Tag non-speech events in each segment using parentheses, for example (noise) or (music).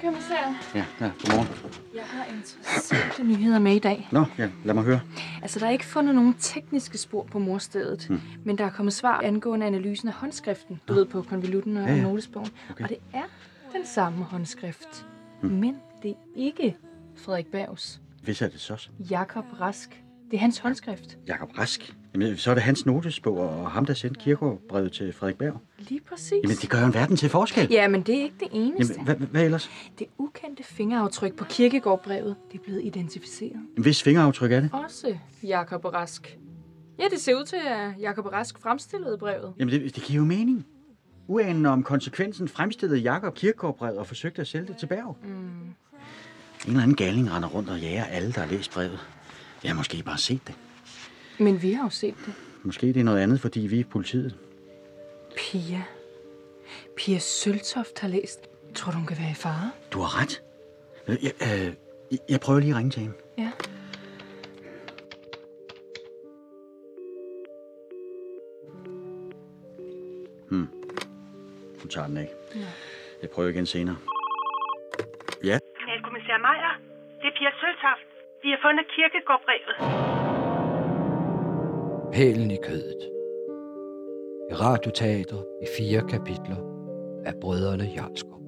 Godmorgen, kommissær. Ja, ja, godmorgen. Jeg har interessante nyheder med i dag. Nå, ja, lad mig høre. Altså, der er ikke fundet nogen tekniske spor på morstedet, hmm. men der er kommet svar angående analysen af håndskriften, du ved, på konvolutten og Ja, ja. notesbogen. Okay. Og det er den samme håndskrift. Hmm. Men det er ikke Frederik Bergs. Hvis er det så? Jakob Rask. Det er hans håndskrift. Jakob Rask. Jamen, så er det hans notesbog og ham, der sendte kirkegårdbrevet til Frederik Berg. Lige præcis. Jamen, det gør jo en verden til forskel. Ja, men det er ikke det eneste. Jamen, hvad, hvad ellers? Det ukendte fingeraftryk på kirkegårdbrevet, det er blevet identificeret. Hvis fingeraftryk er det? Også Jakob Rask. Ja, det ser ud til, at Jakob Rask fremstillede brevet. Jamen, det, det giver jo mening. Uanende om konsekvensen fremstillede Jakob kirkegårdbrevet og forsøgte at sælge det til Berg. Mm. En eller anden galning render rundt og jager alle, der har læst brevet. Jeg har måske bare set det. Men vi har jo set det. Måske det er noget andet, fordi vi er politiet. Pia. Pia Søltoft har læst. Tror du, hun kan være i fare? Du har ret. Øh, Jeg, øh, jeg- prøver lige at ringe til hende. Ja. Hun tager den ikke. Jeg prøver igen senere. Ja, Kriminalkommissær Meier, det er Pia Søltoft. Vi har fundet kirkegårdbrevet hælen i kødet. Et radioteater i fire kapitler af Brødrene Jarlskov.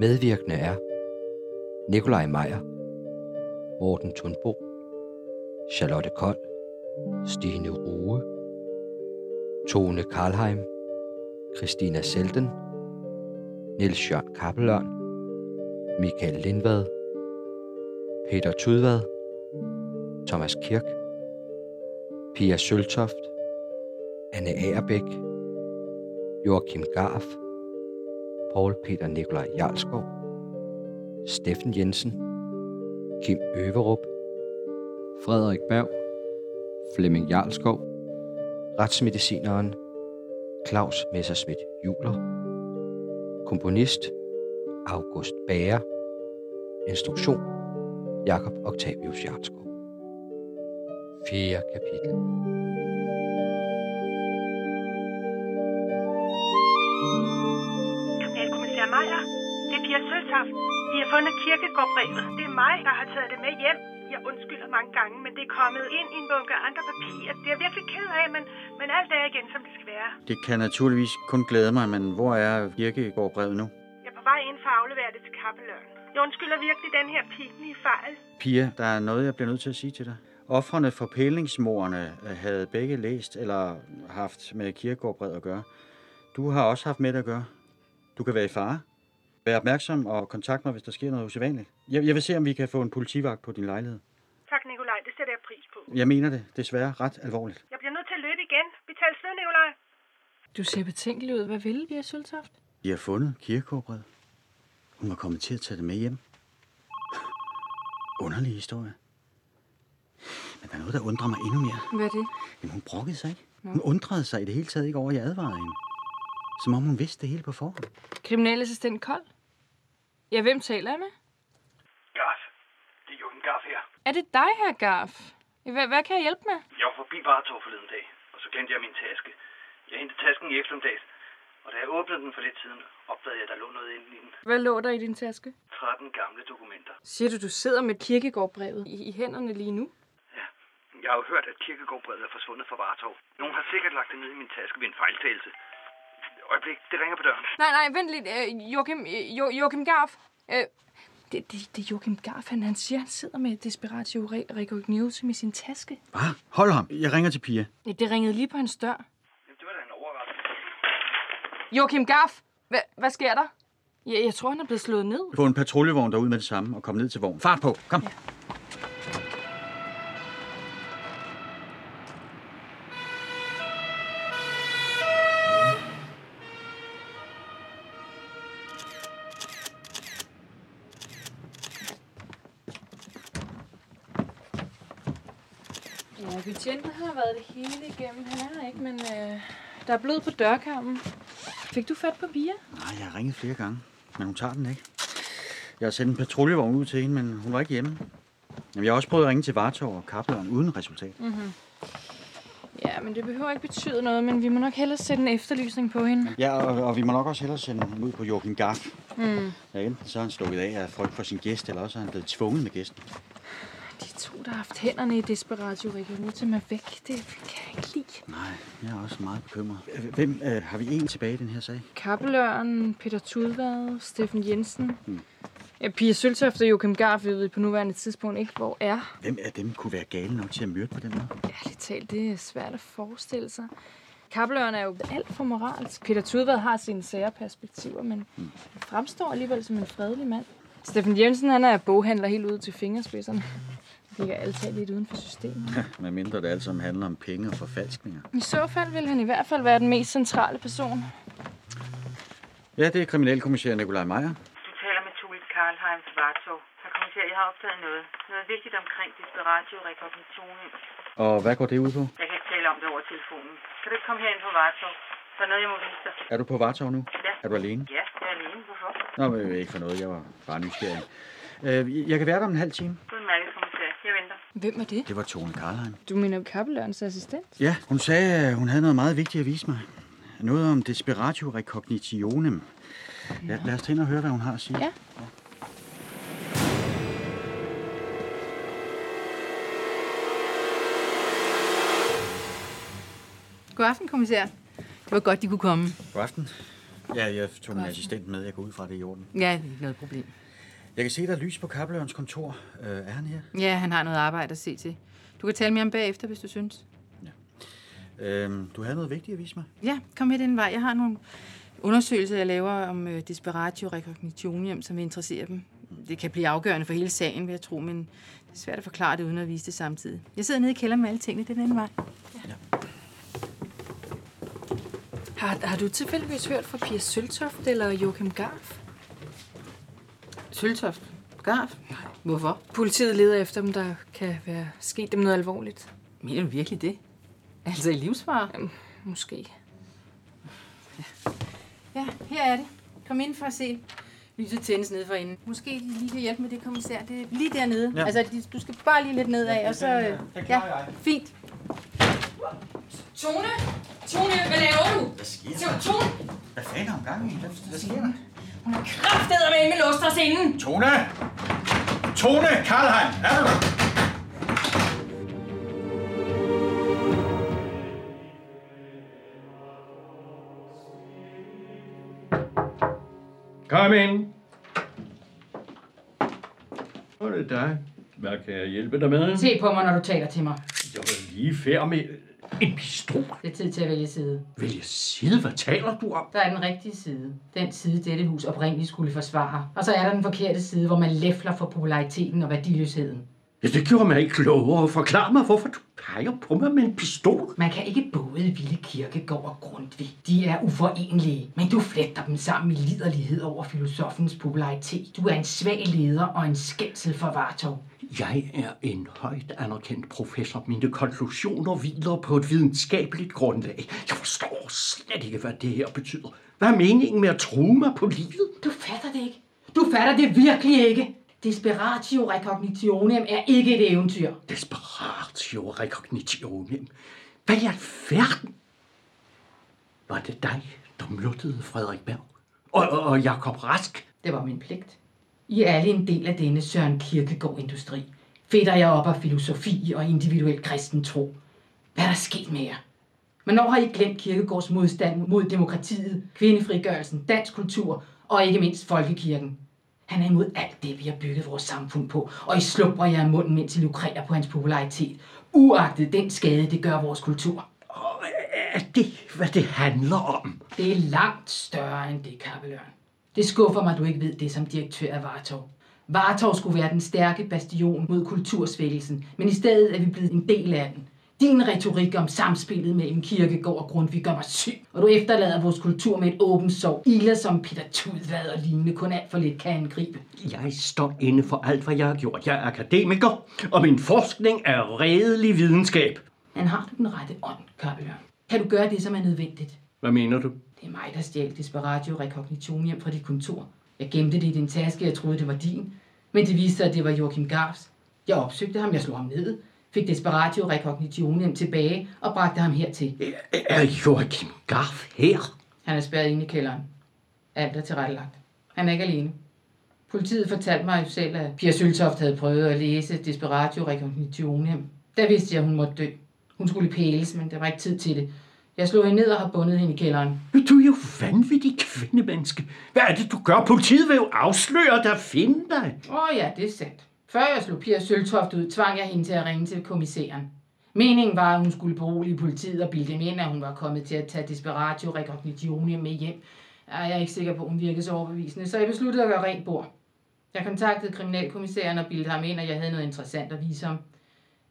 Medvirkende er Nikolaj Meier, Morten Thunbo, Charlotte Kold, Stine Rue, Tone Karlheim, Christina Selden, Niels Jørgen Kappelørn, Michael Lindvad, Peter Tudvad, Thomas Kirk, Pia Søltoft, Anne Agerbæk, Joachim Garf, Paul Peter Nikolaj Jarlskov, Steffen Jensen, Kim Øverup, Frederik Berg, Flemming Jarlskov, retsmedicineren Claus Messerschmidt Juler, komponist August Bager, instruktion Jakob Octavius Jarlskov. Fjerde kapitel. Kriminalkommissær Meier, det er Pia Søltoft. Vi har fundet kirkegårdbrevet. Det er mig, der har taget det med hjem. Jeg undskylder mange gange, men det er kommet ind i en bunke andre papirer. Det er jeg virkelig ked af, men, men alt er igen, som det skal være. det kan naturligvis kun glæde mig, men hvor er kirkegårdbrevet nu? Jeg er på vej ind for at aflevere det til kappeløren. Jeg undskylder virkelig den her pinlige fejl. Pia, der er noget, jeg bliver nødt til at sige til dig. Offrene for pælingsmordene øh, havde begge læst eller haft med kirkegårdbrevet at gøre. Du har også haft med det at gøre. Du kan være i fare. Vær opmærksom og kontakt mig, hvis der sker noget usædvanligt. Jeg, jeg vil se, om vi kan få en politivagt på din lejlighed. Tak, Nikolaj. Det sætter jeg pris på. Jeg mener det desværre ret alvorligt. Jeg bliver nødt til at løbe igen. Vi tales ved, Nikolaj. Du ser betænkelig ud. Hvad ville Pia Søltoft? De har fundet kirkegårdbrevet. Hun var kommet til at tage det med hjem. Underlig historie. Men der er noget, der undrer mig endnu mere. Hvad er det? Men hun brokkede sig ikke. Hun undrede sig i det hele taget ikke over, at jeg advarede hende. Som om hun vidste det hele på forhånd. Kriminalassistent Kold? Ja, hvem taler jeg med? Garf. Det er Jørgen Garf her. Er det dig, her Garf? Hvad, hvad kan jeg hjælpe med? Jeg var forbi Vartov forleden dag, og så glemte jeg min taske. Jeg hentede tasken i eftermiddags, og da jeg åbnede den for lidt siden, opdagede jeg, at der lå noget inde i den. Hvad lå der i din taske? 13 gamle dokumenter. Siger du, du sidder med kirkegårdbrevet i, i hænderne lige nu? Jeg har jo hørt, at kirkegårdbrevet er forsvundet fra Vartov. Nogen har sikkert lagt det ned i min taske ved en fejltagelse. Øjeblik, det ringer på døren. Nej, nej, vent lidt. Øh, Joachim, øh, jo, Joachim Garf. Øh, det, det, det er Joachim Garf, han, han siger, han sidder med Desperatio Re- Recognition i sin taske. Hvad? Hold ham. Jeg ringer til Pia. Ja, det ringede lige på hans dør. Jamen, det var da en overraskelse. Joachim Garf! Hvad, hvad sker der? Ja, jeg tror, han er blevet slået ned. Få en patruljevogn derud med det samme og kom ned til vognen. Fart på. Kom. Ja. Ja, betjenten har været det hele igennem. Han er her ikke, men øh, der er blod på dørkarmen. Fik du fat på Pia? Nej, jeg har ringet flere gange, men hun tager den ikke. Jeg har sendt en patruljevogn ud til hende, men hun var ikke hjemme. Jamen, jeg har også prøvet at ringe til Vartov og Kapleren uden resultat. Ja, men det behøver ikke betyde noget, men vi må nok hellere sætte en efterlysning på hende. Ja, og, og vi må nok også hellere sende ham ud på Joachim Gaff. Mm. Ja, enten så er han stukket af af frygt for sin gæst, eller også er han blevet tvunget med gæsten. De to, der har haft hænderne i Desperatio Recognitum er væk. Det kan jeg ikke lide. Nej, jeg er også meget bekymret. Hvem øh, har vi en tilbage i den her sag? Kappeløren, Peter Tudvad, Steffen Jensen. Mm. Ja, Pia Søltoft og Joachim Garf ved vi på nuværende tidspunkt ikke, hvor er. Hvem af dem kunne være gale nok til at myrde på den måde? Ærligt talt, det er svært at forestille sig. Kappeløren er jo alt for moralsk. Peter Tudvad har sine sære perspektiver, men mm. han fremstår alligevel som en fredelig mand. Steffen Jensen, han er boghandler helt ude til fingerspidserne. Ligger altid lidt uden for systemet. (laughs) Med mindre det alt sammen handler om penge og forfalskninger. I så fald vil han i hvert fald være den mest centrale person. Ja, det er kriminalkommissær Nikolaj Meyer. Du taler med Tulit Karlheim fra Vartov. Herr kommissær, jeg har opdaget noget. Noget vigtigt omkring Desperatio Recognition. Og hvad går det ud på? Jeg kan ikke tale om det over telefonen. Kan du ikke komme herind på Vartov? Der er noget, jeg må vise dig. Er du på Vartov nu? Ja. Er du alene? Ja, jeg er alene. Hvorfor? Nå, men ikke for noget. Jeg var bare nysgerrig. Øh, Jeg kan være der om en halv time. Udmærket, kommissær. Jeg venter. Hvem er det? Det var Tone Karlheim. Du mener Kappelørens assistent? Ja, hun sagde, at hun havde noget meget vigtigt at vise mig. Noget om desperatio recognitionem. Ja, lad os tage ind og høre, hvad hun har at sige. Ja. God aften, kommissær. Det var godt, de kunne komme. God aften. Ja, jeg tog min assistent med. Jeg går ud fra det er i orden. Ja, det er ikke noget problem. Jeg kan se, der er lys på kappelørens kontor. Øh, er han her? Ja, han har noget arbejde at se til. Du kan tale mere om bagefter, hvis du synes. Øh, du havde noget vigtigt at vise mig. Ja, kom med den vej. Jeg har nogle undersøgelser, jeg laver om uh, Desperatio Recognitionem, som vil interessere dem. Det kan blive afgørende for hele sagen, vil jeg tro, men det er svært at forklare det uden at vise det samtidig. Jeg sidder nede i kælderen med alle tingene. Det er den vej. Har, har du tilfældigvis hørt fra Pia Søltoft eller Joachim Garf? Søltoft. Garf. Hvorfor? Politiet leder efter dem, der kan være sket dem noget alvorligt. Mener du virkelig det? Altså i livsfare? Jamen, måske. Ja, her er det. Kom ind for at se. Lyset tændes nede for inden. Måske de lige kan hjælpe med det, kommissær. Det er lige dernede. Ja. Ja. Altså, de- du skal bare lige lidt nedad, og så... øh, Ja, fint. Tone! Tone, hvad laver du? Hvad sker der? Tone! Hvad fanden har gang i? Hvad, hvad sker der? Hun har kraftedet med med låst os inden! Tone! Tone! Karlheim! Er du der? Kom ind. Hvor er det dig? Hvad kan jeg hjælpe dig med? Se på mig, når du taler til mig. Jeg var lige færd med en pistol. Det er tid til at vælge side. Vil jeg sige, hvad taler du om? Der er den rigtige side. Den side, dette hus oprindeligt skulle forsvare. Og så er der den forkerte side, hvor man læfler for populariteten og værdiløsheden. Ja, det gjorde mig ikke klogere. Forklar mig, hvorfor du peger på mig med en pistol. Man kan ikke både ville Kirkegård og Grundtvig. De er uforenelige, men du fletter dem sammen i liderlighed over filosofens popularitet. Du er en svag leder og en skændsel for Vartov. Jeg er en højt anerkendt professor. Mine konklusioner hviler på et videnskabeligt grundlag. Jeg forstår slet ikke, hvad det her betyder. Hvad er meningen med at true mig på livet? Du fatter det ikke. Du fatter det virkelig ikke. Desperatio recognitionem er ikke et eventyr. Desperatio recognitionem. Hvad i alverden? Var det dig, der myrtede Frederik Berg? Og, og, og Jakob Rask? Det var min pligt. I er alle en del af denne Søren Kierkegaard-industri. Fætter jeg op af filosofi og individuel kristen tro. Hvad er der sket med jer? Men når har I glemt Kierkegaards modstand mod demokratiet, kvindefrigørelsen, dansk kultur og ikke mindst folkekirken? Han er imod alt det, vi har bygget vores samfund på, og I slupper jer af munden, mens I lukrerer på hans popularitet. Uagtet den skade, det gør vores kultur. Og er det, hvad det handler om? Det er langt større end det, Kappelørn. Det skuffer mig, at du ikke ved det som direktør af Vartov. Vartov skulle være den stærke bastion mod kultursvækkelsen, men i stedet er vi blevet en del af den. Din retorik om samspillet mellem Kirkegård og Grundtvig gør mig syg, og du efterlader vores kultur med et åbent sår. Iler som Peter Tudvad og lignende kun alt for lidt kan angribe. Jeg står inde for alt, hvad jeg har gjort. Jeg er akademiker, og min forskning er redelig videnskab. Men har du den rette ånd, Kappelørn? Kan du gøre det, som er nødvendigt? Hvad mener du? Det er mig, der stjal Desperatio Recognition hjem fra dit kontor. Jeg gemte det i din taske, jeg troede, det var din. Men det viste sig, at det var Joachim Garfs. Jeg opsøgte ham, jeg slog ham ned. fik Desperatio Recognitionem tilbage og bragte ham hertil. Er, Joachim Garf her? Han er spærret inde i kælderen. Alt er tilrettelagt. Han er ikke alene. Politiet fortalte mig jo selv, at Pia Søltoft havde prøvet at læse Desperatio Recognitionem. Der vidste jeg, at hun måtte dø. Hun skulle pæles, men der var ikke tid til det. Jeg slog hende ned og har bundet hende i kælderen. Du er jo vanvittig kvindemenneske. Hvad er det, du gør? Politiet vil jo afsløre dig og finde dig. Åh oh, ja, det er sandt. Før jeg slog Pia Søltoft ud, tvang jeg hende til at ringe til kommissæren. Meningen var, at hun skulle berolige politiet og bilde dem ind, at hun var kommet til at tage Desperatio Recognitionem med hjem. Jeg er ikke sikker på, at hun virkede så overbevisende, så jeg besluttede at gøre rent bord. Jeg kontaktede kriminalkommissæren og bildte ham ind, at jeg havde noget interessant at vise ham.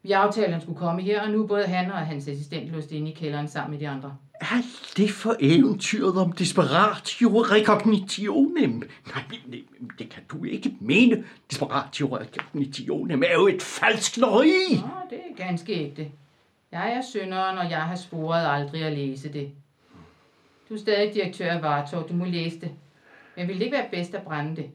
Vi aftalte, at han skulle komme her, og nu både han og hans assistent låst inde i kælderen sammen med de andre. Er det for eventyret om desperatio recognitionem? Nej, nej, det kan du ikke mene. Desperatio recognitionem er jo et falsk løg. Nå, det er ganske ægte. Jeg er synderen, og jeg har sporet aldrig at læse det. Du er stadig direktør af Vartov, du må læse det. Men vil det ikke være bedst at brænde det?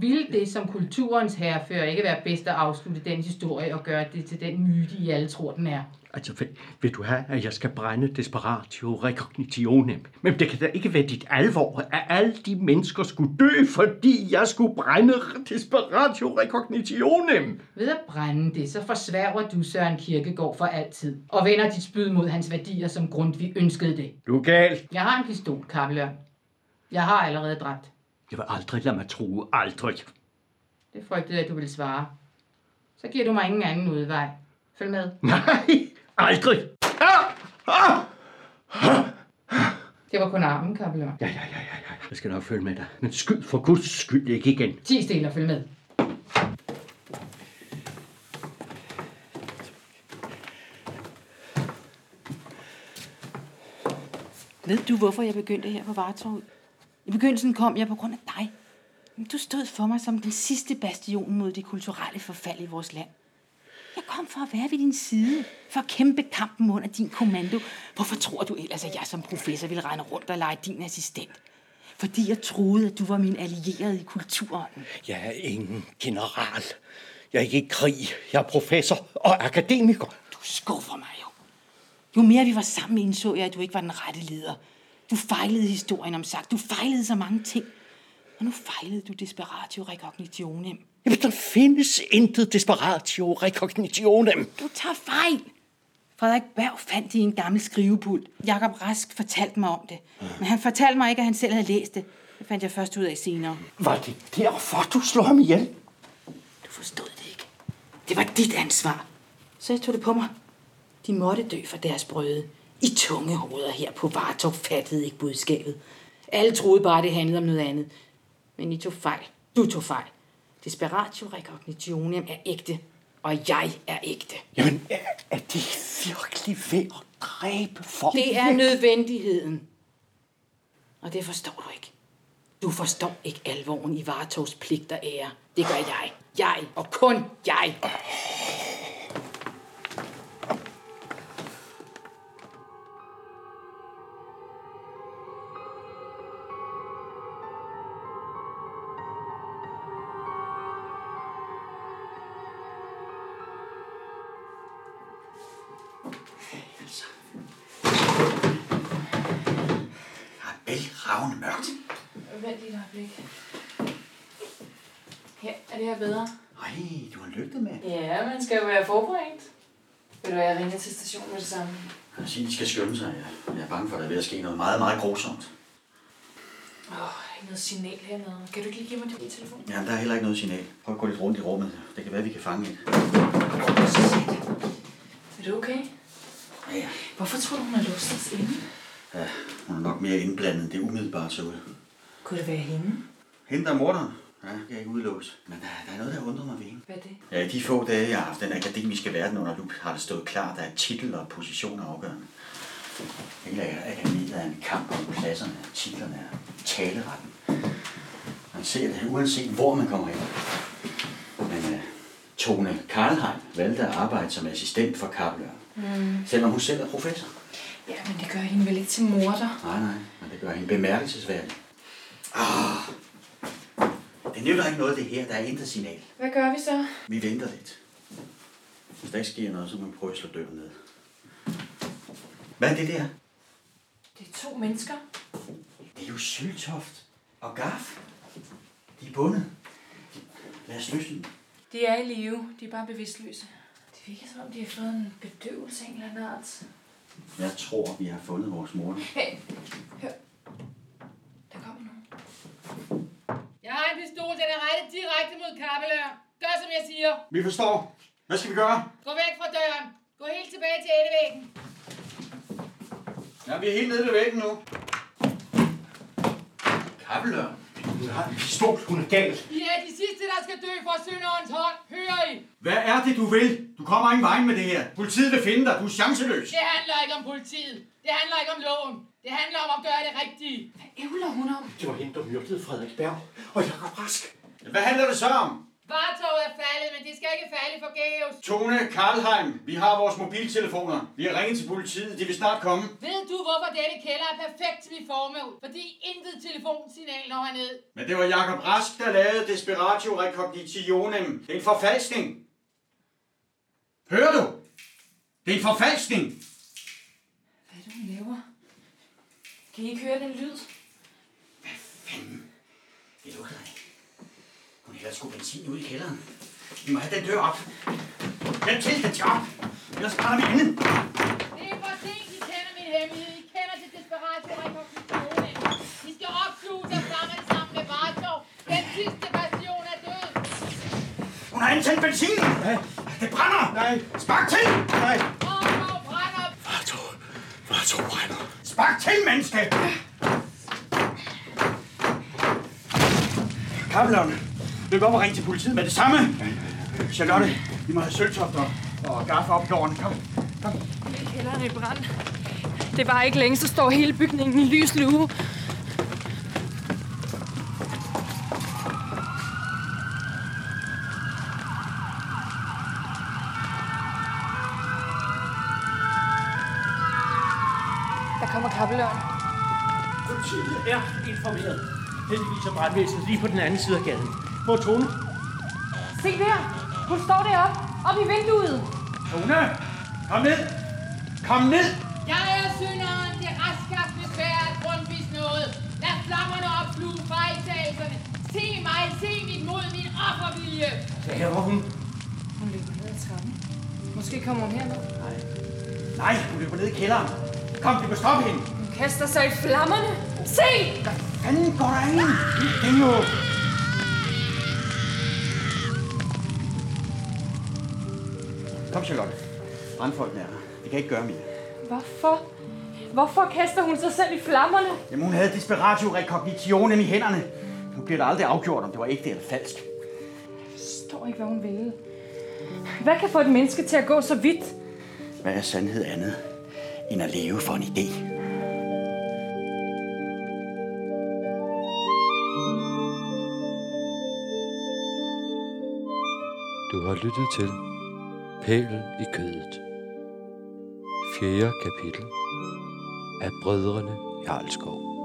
Ville det som kulturens herrefører ikke være bedst at afslutte den historie og gøre det til den myte, I alle tror, den er? Altså, vil, vil du have, at jeg skal brænde desperatio recognitionem? Men det kan da ikke være dit alvor, at alle de mennesker skulle dø, fordi jeg skulle brænde desperatio recognitionem. Ved at brænde det, så forsværger du Søren Kirkegaard for altid, og vender dit spyd mod hans værdier, som Grundtvig ønskede det. Du er gal. Jeg har en pistol, Kappelør. Jeg har allerede dræbt. Jeg vil aldrig lade mig true. Aldrig. Det frygtede jeg, at du ville svare. Så giver du mig ingen anden udvej. Følg med. (laughs) Nej, aldrig. Ah! Ah! Det var kun armen, Kappelør. Ja, ja, ja, ja, ja. Jeg skal nok følge med dig. Men skyd for guds skyld ikke igen. Ti stille og følg med. Ved du, hvorfor jeg begyndte her på Vartorvet? I begyndelsen kom jeg på grund af dig. Men Du stod for mig som den sidste bastion mod det kulturelle forfald i vores land. Jeg kom for at være ved din side, for at kæmpe kampen under din kommando. Hvorfor tror du ellers, at jeg som professor ville rende rundt og lege din assistent? Fordi jeg troede, at du var min allierede i kulturånden. Jeg er ingen general. Jeg er ikke i krig. Jeg er professor og akademiker. Du skuffer mig jo. Jo mere vi var sammen, indså jeg, at du ikke var den rette leder. Du fejlede historien om sagt. Du fejlede så mange ting. Og nu fejlede du desperatio recognitionem. Jamen, der findes intet desperatio recognitionem. Du tager fejl. Frederik Berg fandt det i en gammel skrivepult. Jakob Rask fortalte mig om det. Men han fortalte mig ikke, at han selv havde læst det. Det fandt jeg først ud af senere. Var det derfor, du slog ham ihjel? Du forstod det ikke. Det var dit ansvar. Så jeg tog det på mig. De måtte dø for deres brøde. I tunge hoveder her på Vartov fattede ikke budskabet. Alle troede bare, det handlede om noget andet. Men I tog fejl. Du tog fejl. Desperatio recognitionem er ægte. Og jeg er ægte. Jamen, er, er det virkelig ved at dræbe folk? Det er nødvendigheden. Og det forstår du ikke. Du forstår ikke alvoren i Vartovs pligt og ære. Det gør jeg. Jeg og kun jeg. Her bedre? Ej, du har lygtet med. Ja, man skal jo være forberedt. Ved du jeg ringer til stationen med det samme. Jeg vil sige, de skal skynde sig. Jeg er bange for, at der er ved at ske noget meget, meget grusomt. Åh, oh, ikke noget signal hernede. Kan du ikke lige give mig din telefon? Jamen, der er heller ikke noget signal. Prøv at gå lidt rundt i rummet. Det kan være, vi kan fange et. Er du okay? Ja, ja. Hvorfor tror du, hun har låst os inde? ja hun er nok mere indblandet, end det umiddelbart så ud. Kunne det være hende? Hende der er morderen. Ja, det kan ikke udelukkes. Men der, der er noget, der undrer mig ved hende. Hvad er det? Ja, i de få dage, jeg har haft den akademiske verden under lup, har det stået klart, at titel og position er afgørende. Hele akademiet er en kamp om pladserne, titlerne er taleretten. Man ser det, uanset hvor man kommer ind. Men uh, Tone Karlheim valgte at arbejde som assistent for Kappelør. Mm. Selvom hun selv er professor. Ja, men det gør hende vel ikke til morder. Nej, nej, men det gør hende bemærkelsesværdig. Ah, nytter ikke noget det her, der er intet signal. Hvad gør vi så? Vi venter lidt. Hvis der ikke sker noget, så må man prøve at slå døren ned. Hvad er det der? Det er to mennesker. Det er jo Søltoft og Gaf. De er bundet. De- Lad os løsne dem. De er i live. De er bare bevidstløse. Det virker som om, de har fået en bedøvelse af en eller anden art. Jeg tror, vi har fundet vores mor. Hey, hør. Der kommer nogen. Jeg har en pistol, den er rettet direkte mod Kappelør. Gør som jeg siger. Vi forstår. Hvad skal vi gøre? Gå væk fra døren. Gå helt tilbage til endevæggen. Ja, vi er helt nede ved væggen nu. Kappelør. Hun har en pistol. Hun er gal. I er de sidste, der skal dø for synderens hånd. Hører I? Hvad er det, du vil? Du kommer ingen vej med det her. Politiet vil finde dig. Du er chanceløs. Det handler ikke om politiet. Det handler ikke om loven. Det handler om at gøre det rigtige. Hvad ævler hun om? Det var hende, der myrdede Frederiksberg og Jakob Rask. Hvad handler det så om? Vartoget er faldet, men det skal ikke falde forgæves. Tone Karlheim, vi har vores mobiltelefoner. Vi har ringet til politiet. De vil snart komme. Ved du, hvorfor denne kælder er perfekt til mit formål? Fordi intet telefonsignal når herned. Men det var Jakob Rask, der lavede Desperatio Recognitionem. Det er en forfalskning. Hører du? Det er en forfalskning. Hvad er det, hun laver? Kan I ikke høre den lyd? Fanden. Det lugter ikke. Hælder sgu benzin ud i kælderen. Vi må have den dør op. Den til, den til op. Ellers brænder vi inde. Det er for sent, I kender min hemmelighed. I kender det desperatio recognitionem. I skal opsluge sig sammen sammen med Vartov. Den sidste er død. Hun har antændt benzin. Nej. Det brænder. Nej. Spark til. Nej. Vartov brænder. Vartov. Vartov brænder. Spark til, menneske. Kappeleren. Løb op og ring til politiet med det samme. Charlotte, vi må have sølvtoft og, og gaffe op i gården. Kom. Kom. Kælderen er i brand. Det var ikke længe, så står hele bygningen i lys lue. Der kommer kappeløren. Politiet er informeret. Heldigvis er brandvæsenet lige på den anden side af gaden. Hvor er Tone? Se der! Hun står deroppe, op i vinduet. Tone, kom ned. Kom ned. Jeg er synderen, det retskafte svært grundvis noget. Lad flammerne opsluge fejltagelserne. Se mig, se mit mod, min offervilje. Hvad laver hun? Hun løber ned ad trappen. Måske kommer hun herned. Nej, hun løber ned i kælderen. Kom, vi må stoppe hende. Hun kaster sig i flammerne. Se! Fanden går der ind? Det er jo... Kom, Charlotte. Brandfolkene er her. Vi kan ikke gøre mere. Hvorfor? Hvorfor kaster hun sig selv i flammerne? Jamen, hun havde desperatio recognitionem i hænderne. Nu bliver der aldrig afgjort, om det var ægte eller falsk. Jeg forstår ikke, hvad hun ville. Hvad kan få et menneske til at gå så vidt? Hvad er sandhed andet, end at leve for en idé? Du har lyttet til hælen i kødet. 4. kapitel af Brødrene Jarlskov.